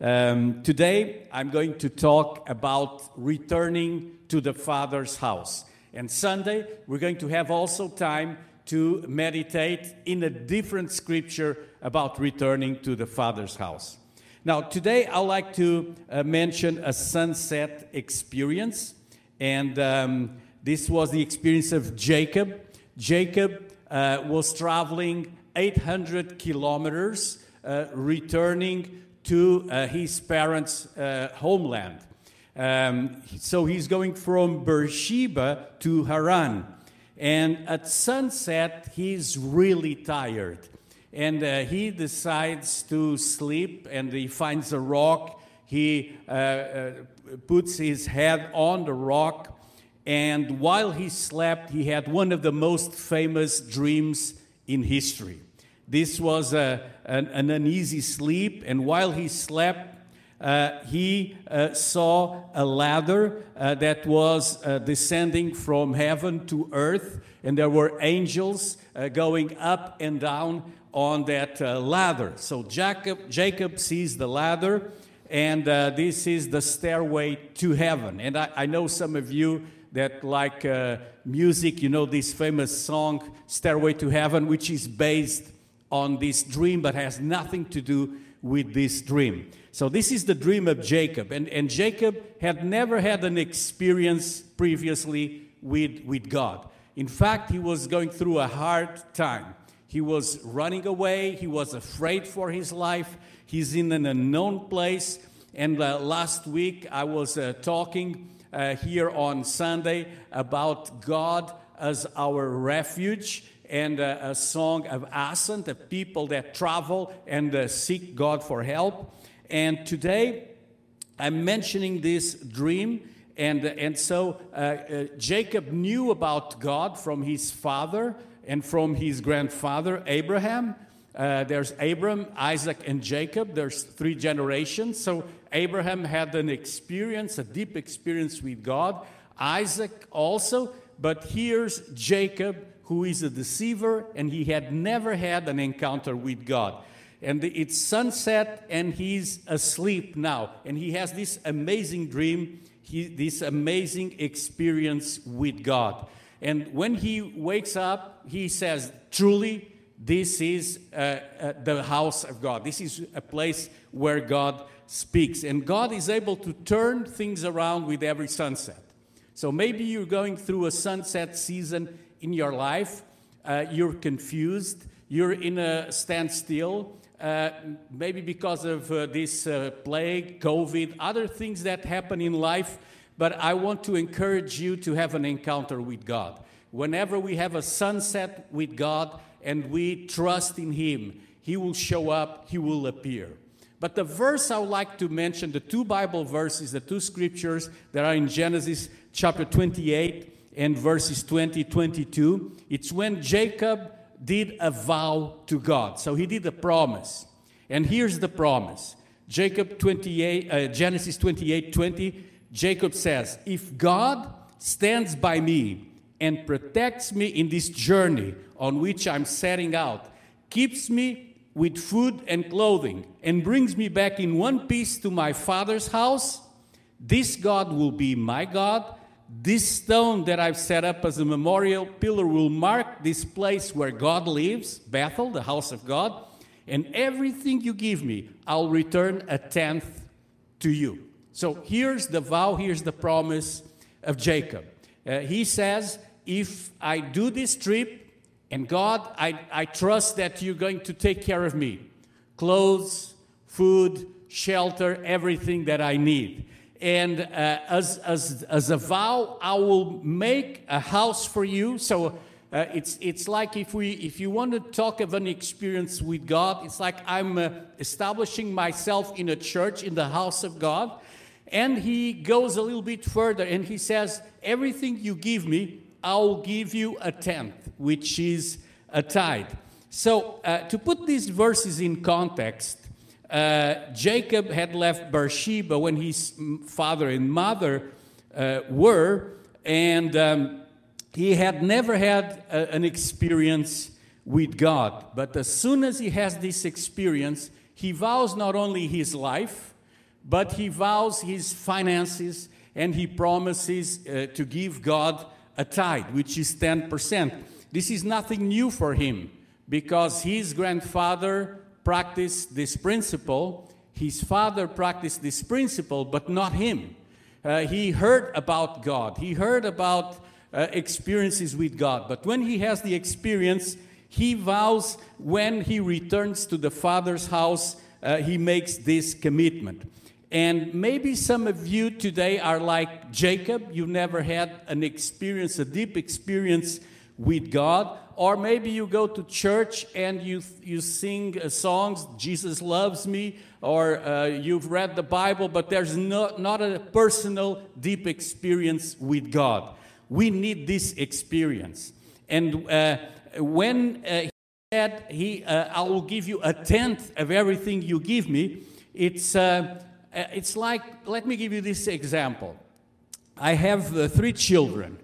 Um, today, I'm going to talk about returning to the Father's house. And Sunday, we're going to have also time to meditate in a different scripture about returning to the Father's house. Now, today, I'd like to uh, mention a sunset experience. And um, this was the experience of Jacob. Jacob uh, was traveling 800 kilometers, uh, returning to uh, his parents' uh, homeland. Um, so he's going from Beersheba to Haran. And at sunset, he's really tired. And uh, he decides to sleep and he finds a rock. He uh, uh, puts his head on the rock. And while he slept, he had one of the most famous dreams in history. This was a, an, an uneasy sleep, and while he slept, uh, he uh, saw a ladder uh, that was uh, descending from heaven to earth, and there were angels uh, going up and down on that uh, ladder. So Jacob, Jacob sees the ladder, and this is the stairway to heaven. And I, I know some of you that like music, you know this famous song, Stairway to Heaven, which is based on this dream, but has nothing to do with this dream. So, this is the dream of Jacob. And, and Jacob had never had an experience previously with, with God. In fact, he was going through a hard time. He was running away, he was afraid for his life, he's in an unknown place. And uh, last week, I was uh, talking uh, here on Sunday about God as our refuge and uh, a song of ascent, of people that travel and uh, seek God for help. And today, I'm mentioning this dream. And, and so uh, uh, Jacob knew about God from his father and from his grandfather, Abraham. Uh, there's Abram, Isaac, and Jacob. There's three generations. So Abraham had an experience, a deep experience with God. Isaac also. But here's Jacob who is a deceiver, and he had never had an encounter with God. And it's sunset, and he's asleep now. And he has this amazing dream, he, this amazing experience with God. And when he wakes up, he says, Truly, this is uh, uh, the house of God. This is a place where God speaks. And God is able to turn things around with every sunset. So maybe you're going through a sunset season in your life, uh, you're confused, you're in a standstill, uh, maybe because of uh, this uh, plague, COVID, other things that happen in life. But I want to encourage you to have an encounter with God. Whenever we have a sunset with God and we trust in Him, He will show up, He will appear. But the verse I would like to mention, the two Bible verses, the two scriptures that are in Genesis chapter 28 and verses 20 22 it's when jacob did a vow to god. So he did a promise. And here's the promise. Jacob 28 uh, genesis 28 20 jacob says if god stands by me and protects me in this journey on which i'm setting out keeps me with food and clothing and brings me back in one piece to my father's house this god will be my god this stone that I've set up as a memorial pillar will mark this place where God lives, Bethel, the house of God, and everything you give me, I'll return a tenth to you. So here's the vow, here's the promise of Jacob. Uh, he says, If I do this trip, and God, I, I trust that you're going to take care of me clothes, food, shelter, everything that I need and uh, as, as, as a vow, I will make a house for you. So uh, it's, it's like if, we, if you want to talk of an experience with God, it's like I'm uh, establishing myself in a church, in the house of God. And he goes a little bit further and he says, Everything you give me, I'll give you a tenth, which is a tithe. So, uh, to put these verses in context, uh, Jacob had left Beersheba when his father and mother uh, were, and um, he had never had a, an experience with God. But as soon as he has this experience, he vows not only his life, but he vows his finances and he promises uh, to give God a tithe, which is 10%. This is nothing new for him because his grandfather practiced this principle. His father practiced this principle, but not him. Uh, he heard about God, he heard about uh, experiences with God. But when he has the experience, he vows when he returns to the Father's house, uh, he makes this commitment. And maybe some of you today are like Jacob. You've never had an experience, a deep experience with God. Or maybe you go to church and you, you sing uh, songs, Jesus loves me, or uh, you've read the Bible, but there's no, not a personal, deep experience with God. We need this experience. And uh, when uh, he said, he, uh, I will give you a tenth of everything you give me, it's uh, it's like, let me give you this example. I have three children.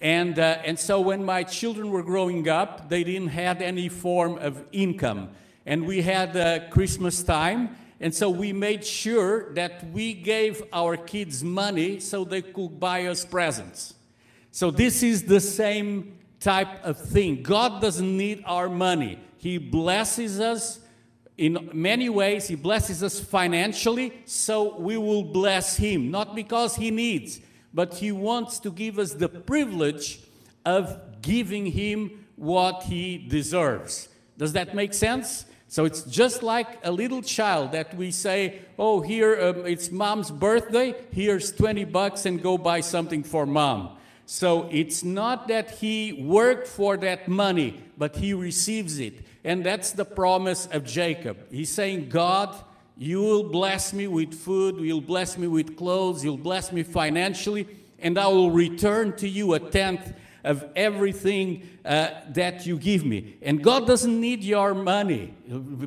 And, uh, and so when my children were growing up, they didn't have any form of income. And we had uh, Christmas time. And so we made sure that we gave our kids money so they could buy us presents. So this is the same type of thing. God doesn't need our money. He blesses us in many ways, He blesses us financially, so we will bless Him, not because He needs, but He wants to give us the privilege of giving Him what He deserves. Does that make sense? So it's just like a little child that we say, oh, here um, it's mom's birthday, here's 20 bucks and go buy something for mom. So it's not that he worked for that money, but he receives it. And that's the promise of Jacob. He's saying, God, you will bless me with food, you'll bless me with clothes, you'll bless me financially, and I will return to you a tenth of everything uh, that you give me. And God doesn't need your money.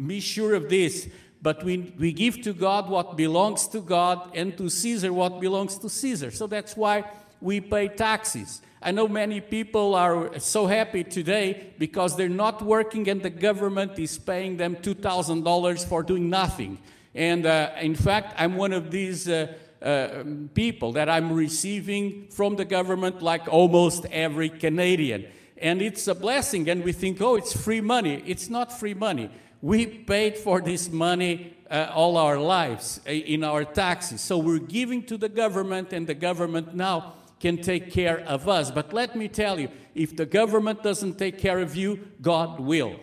Be sure of this. But we, we give to God what belongs to God and to Caesar what belongs to Caesar. So that's why we pay taxes. I know many people are so happy today because they're not working and the government is paying them $2,000 for doing nothing. And uh, in fact, I'm one of these uh, uh, people that I'm receiving from the government, like almost every Canadian. And it's a blessing, and we think, oh, it's free money. It's not free money. We paid for this money uh, all our lives uh, in our taxes. So we're giving to the government, and the government now can take care of us. But let me tell you, if the government doesn't take care of you, God will.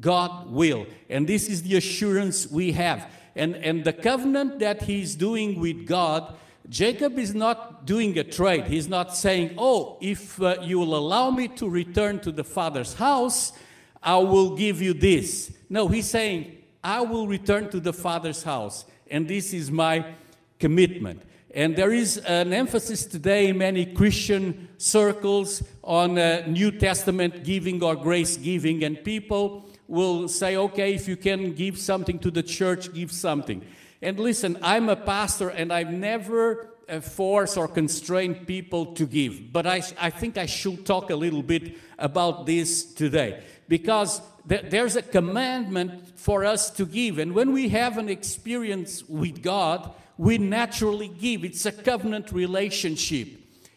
God will. And this is the assurance we have. And, and the covenant that he's doing with God, Jacob is not doing a trade. He's not saying, Oh, if uh, you will allow me to return to the father's house, I will give you this. No, he's saying, I will return to the father's house, and this is my commitment. And there is an emphasis today in many Christian circles on uh, New Testament giving or grace giving, and people will say, okay, if you can give something to the church, give something. And listen, I'm a pastor and I've never uh, forced or constrained people to give, but I, I think I should talk a little bit about this today because th- there's a commandment for us to give. And when we have an experience with God, we naturally give. It's a covenant relationship.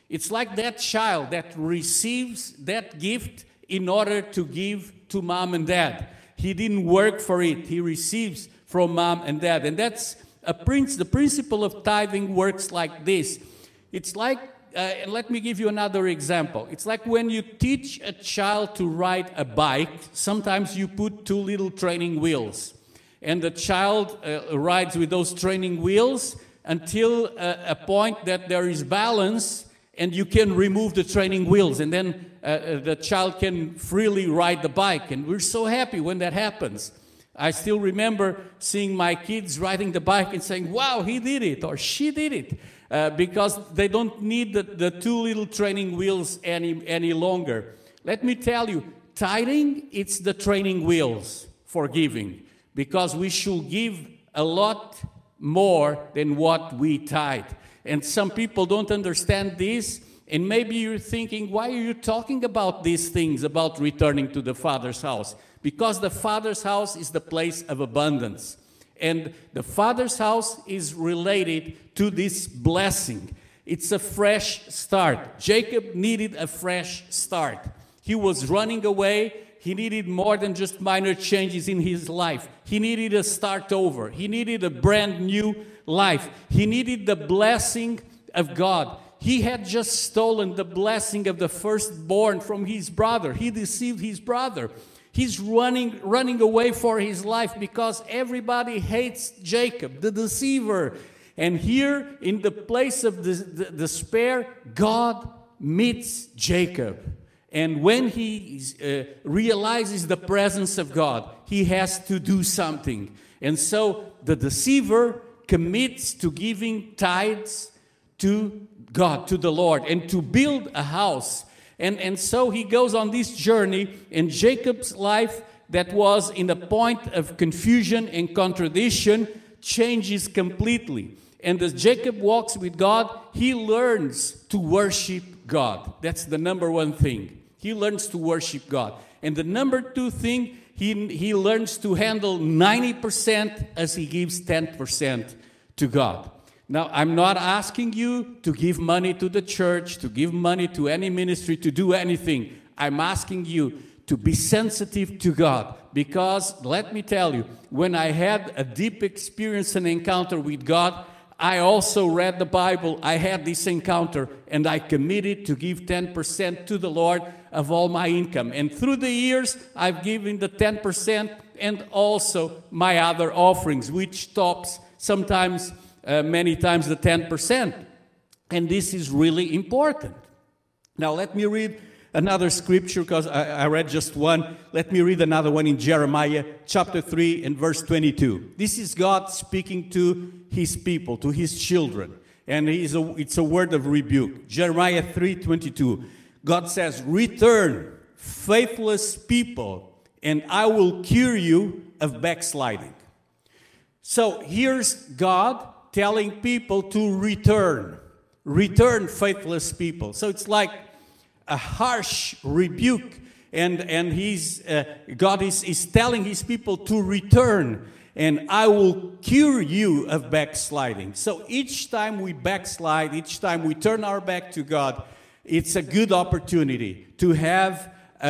It's like that child that receives that gift in order to give to mom and dad. He didn't work for it, he receives from mom and dad. And that's a prince, the principle of tithing works like this. It's like, uh, let me give you another example. It's like when you teach a child to ride a bike, sometimes you put two little training wheels and the child uh, rides with those training wheels until a, a, point that there is balance and you can remove the training wheels and then uh, uh, the child can freely ride the bike and we're so happy when that happens i still remember seeing my kids riding the bike and saying wow he did it or she did it uh, because they don't need the, the two little training wheels any, any longer let me tell you tithing it's the training wheels for giving because we should give a lot more than what we tithe. And some people don't understand this. And maybe you're thinking, why are you talking about these things, about returning to the Father's house? Because the Father's house is the place of abundance. And the Father's house is related to this blessing. It's a fresh start. Jacob needed a fresh start. He was running away. He needed more than just minor changes in his life. He needed a start over. He needed a brand new life. He needed the blessing of God. He had just stolen the blessing of the firstborn from his brother. He deceived his brother. He's running, running away for his life because everybody hates Jacob, the deceiver. And here, in the place of despair, God meets Jacob. And when he uh, realizes the presence of God, he has to do something. And so the deceiver commits to giving tithes to God, to the Lord, and to build a house. And, and so he goes on this journey, and Jacob's life, that was in a point of confusion and contradiction, changes completely. And as Jacob walks with God, he learns to worship God. That's the number one thing. He learns to worship God. And the number two thing, he, he learns to handle 90% as he gives 10% to God. Now, I'm not asking you to give money to the church, to give money to any ministry, to do anything. I'm asking you to be sensitive to God. Because let me tell you, when I had a deep experience and encounter with God, I also read the Bible. I had this encounter and I committed to give 10% to the Lord of all my income. And through the years, I've given the 10% and also my other offerings, which tops sometimes uh, many times the 10%. And this is really important. Now, let me read another scripture because I, I, read just one. Let me read another one in Jeremiah chapter 3 and verse 22. This is God speaking to his people, to his children. And a, it's a word of rebuke. Jeremiah 3 22. God says, Return, faithless people, and I will cure you of backsliding. So here's God telling people to return, return faithless people. So it's like a harsh rebuke, and, and he's, uh, God is, is telling his people to return, and I will cure you of backsliding. So each time we backslide, each time we turn our back to God, it's a good opportunity to have a,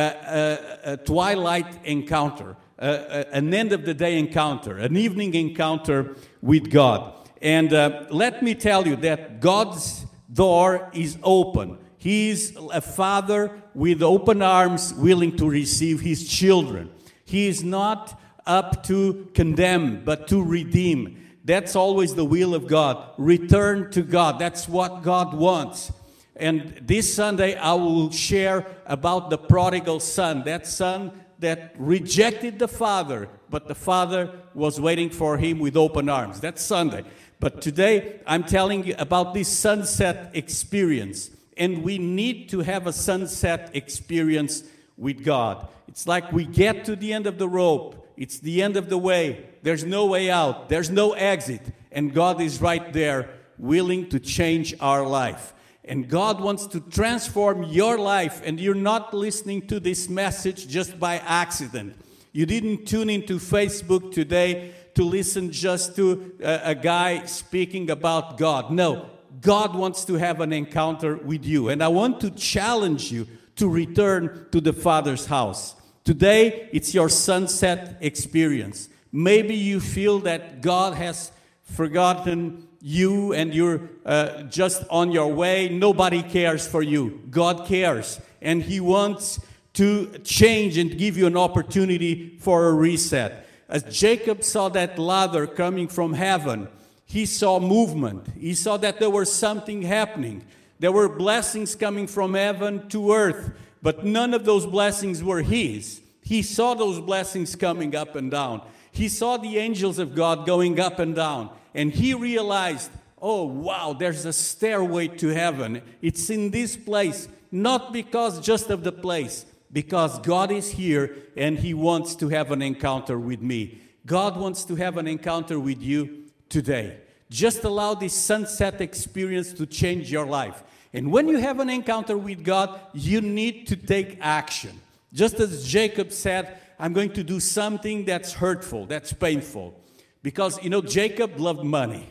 a, a twilight encounter, a, an end of the day encounter, an evening encounter with God. And uh, let me tell you that God's door is open. He's a father with open arms, willing to receive his children. He is not up to condemn, but to redeem. That's always the will of God. Return to God. That's what God wants. And this Sunday, I will share about the prodigal son, that son that rejected the father, but the father was waiting for him with open arms. That's Sunday. But today I'm telling you about this sunset experience. And we need to have a sunset experience with God. It's like we get to the end of the rope, it's the end of the way. There's no way out, there's no exit. And God is right there, willing to change our life. And God wants to transform your life, and you're not listening to this message just by accident. You didn't tune into Facebook today to listen just to a, a guy speaking about God. No, God wants to have an encounter with you. And I want to challenge you to return to the Father's house. Today, it's your sunset experience. Maybe you feel that God has forgotten you and you're uh, just on your way. Nobody cares for you. God cares. And He wants to change and give you an opportunity for a reset. As Jacob saw that ladder coming from heaven, he saw movement. He saw that there was something happening. There were blessings coming from heaven to earth, but none of those blessings were his. He saw those blessings coming up and down. He saw the angels of God going up and down, and he realized, oh, wow, there's a stairway to heaven. It's in this place, not because just of the place, because God is here and He wants to have an encounter with me. God wants to have an encounter with you today. Just allow this sunset experience to change your life. And when you have an encounter with God, you need to take action. Just as Jacob said, I'm going to do something that's hurtful, that's painful. Because, you know, Jacob loved money.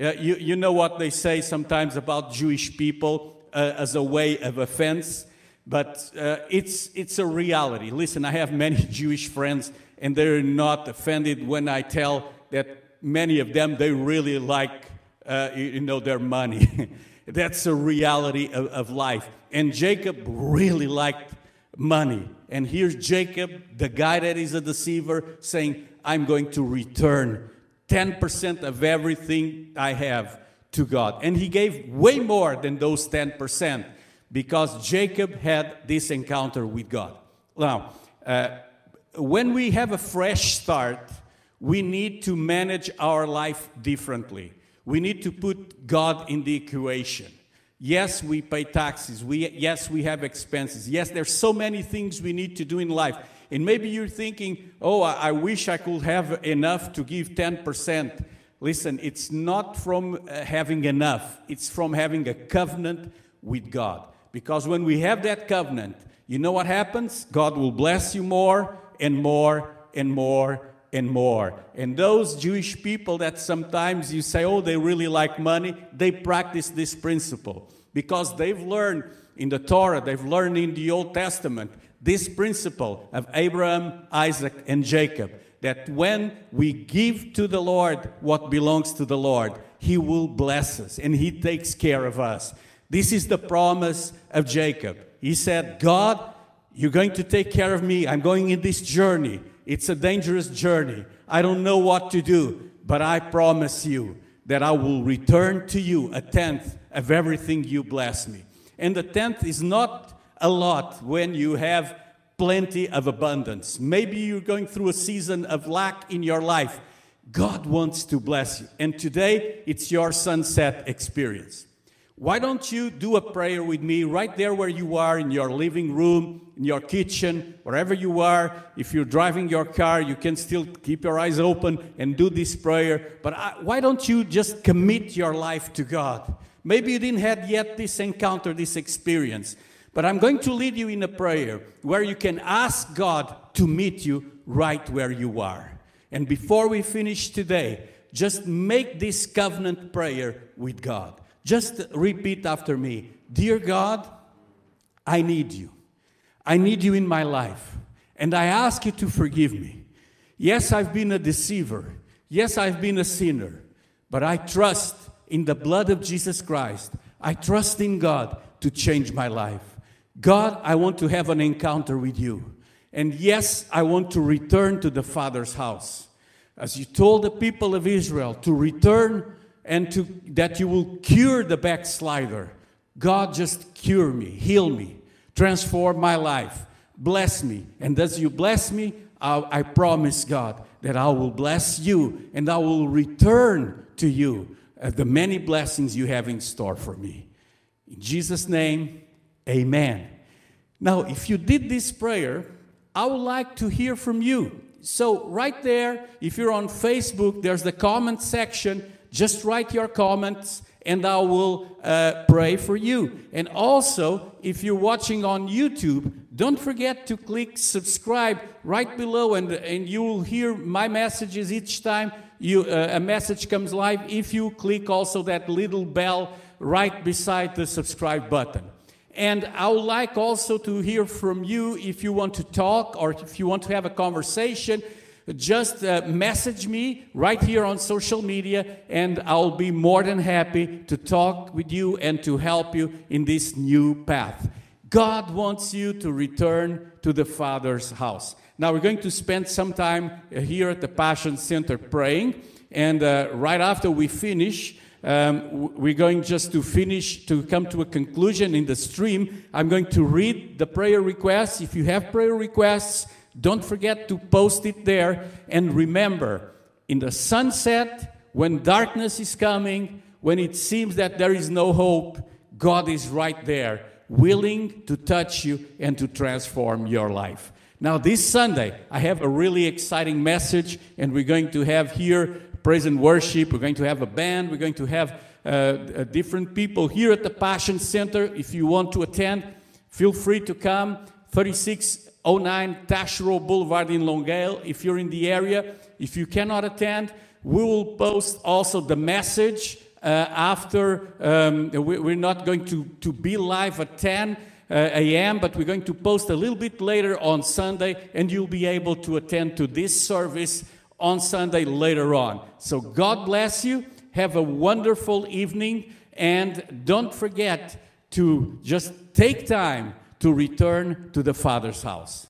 Uh, you, you know what they say sometimes about Jewish people uh, as a way of offense, but uh, it's, it's a reality. Listen, I have many Jewish friends, and they're not offended when I tell that many of them, they really like, uh, you know, their money. That's a reality of, of life. And Jacob really liked money. And here's Jacob, the guy that is a deceiver, saying, I'm going to return 10% of everything I have to God. And he gave way more than those 10% because Jacob had this encounter with God. Now, uh, when we have a fresh start, we need to manage our life differently. We need to put God in the equation. Yes, we pay taxes. We, yes, we have expenses. Yes, there's so many things we need to do in life. And maybe you're thinking, oh, I, I wish I could have enough to give 10%. Listen, it's not from uh, having enough, it's from having a covenant with God. Because when we have that covenant, you know what happens? God will bless you more and more and more and more. And those Jewish people that sometimes you say, oh, they really like money, they practice this principle because they've learned in the Torah, they've learned in the Old Testament this principle of Abraham, Isaac, and Jacob that when we give to the Lord what belongs to the Lord, He will bless us and He takes care of us. This is the promise of Jacob. He said, God, you're going to take care of me. I'm going in this journey. It's a dangerous journey. I don't know what to do, but I promise you that I will return to you a tenth of everything you bless me. And the tenth is not a lot when you have plenty of abundance. Maybe you're going through a season of lack in your life. God wants to bless you. And today, it's your sunset experience. Why don't you do a prayer with me right there where you are in your living room, in your kitchen, wherever you are? If you're driving your car, you can still keep your eyes open and do this prayer. But I, why don't you just commit your life to God? Maybe you didn't have yet this encounter, this experience. But I'm going to lead you in a prayer where you can ask God to meet you right where you are. And before we finish today, just make this covenant prayer with God. Just repeat after me Dear God, I need you. I need you in my life. And I ask you to forgive me. Yes, I've been a deceiver. Yes, I've been a sinner. But I trust in the blood of Jesus Christ. I trust in God to change my life. God, I want to have an encounter with you. And yes, I want to return to the Father's house. As you told the people of Israel to return and to, that you will cure the backslider. God, just cure me, heal me, transform my life, bless me. And as you bless me, I, I promise God that I will bless you and I will return to you uh, the many blessings you have in store for me. In Jesus' name, amen. Now, if you did this prayer, I would like to hear from you. So, right there, if you're on Facebook, there's the comment section just write your comments and I will uh, pray for you. And also, if you're watching on YouTube, don't forget to click subscribe right below, and, and you will hear my messages each time you, uh, a message comes live. If you click also that little bell right beside the subscribe button. And I would like also to hear from you if you want to talk or if you want to have a conversation just uh, message me right here on social media, and I'll be more than happy to talk with you and to help you in this new path. God wants you to return to the Father's house. Now, we're going to spend some time uh, here at the Passion Center praying, and uh, right after we finish, um, we're going just to finish, to come to a conclusion in the stream. I'm going to read the prayer requests. If you have prayer requests, don't forget to post it there. And remember, in the sunset, when darkness is coming, when it seems that there is no hope, God is right there, willing to touch you and to transform your life. Now, this Sunday, I have a really exciting message, and we're going to have here praise and worship. We're going to have a band. We're going to have uh, uh, different people here at the Passion Center. If you want to attend, feel free to come. 36 09 Taschereau Boulevard in Longueuil. If you're in the area, if you cannot attend, we will post also the message uh, after. Um, we, we're not going to, to be live at 10 uh, a.m., but we're going to post a little bit later on Sunday, and you'll be able to attend to this service on Sunday later on. So God bless you. Have a wonderful evening, and don't forget to just take time to return to the Father's house.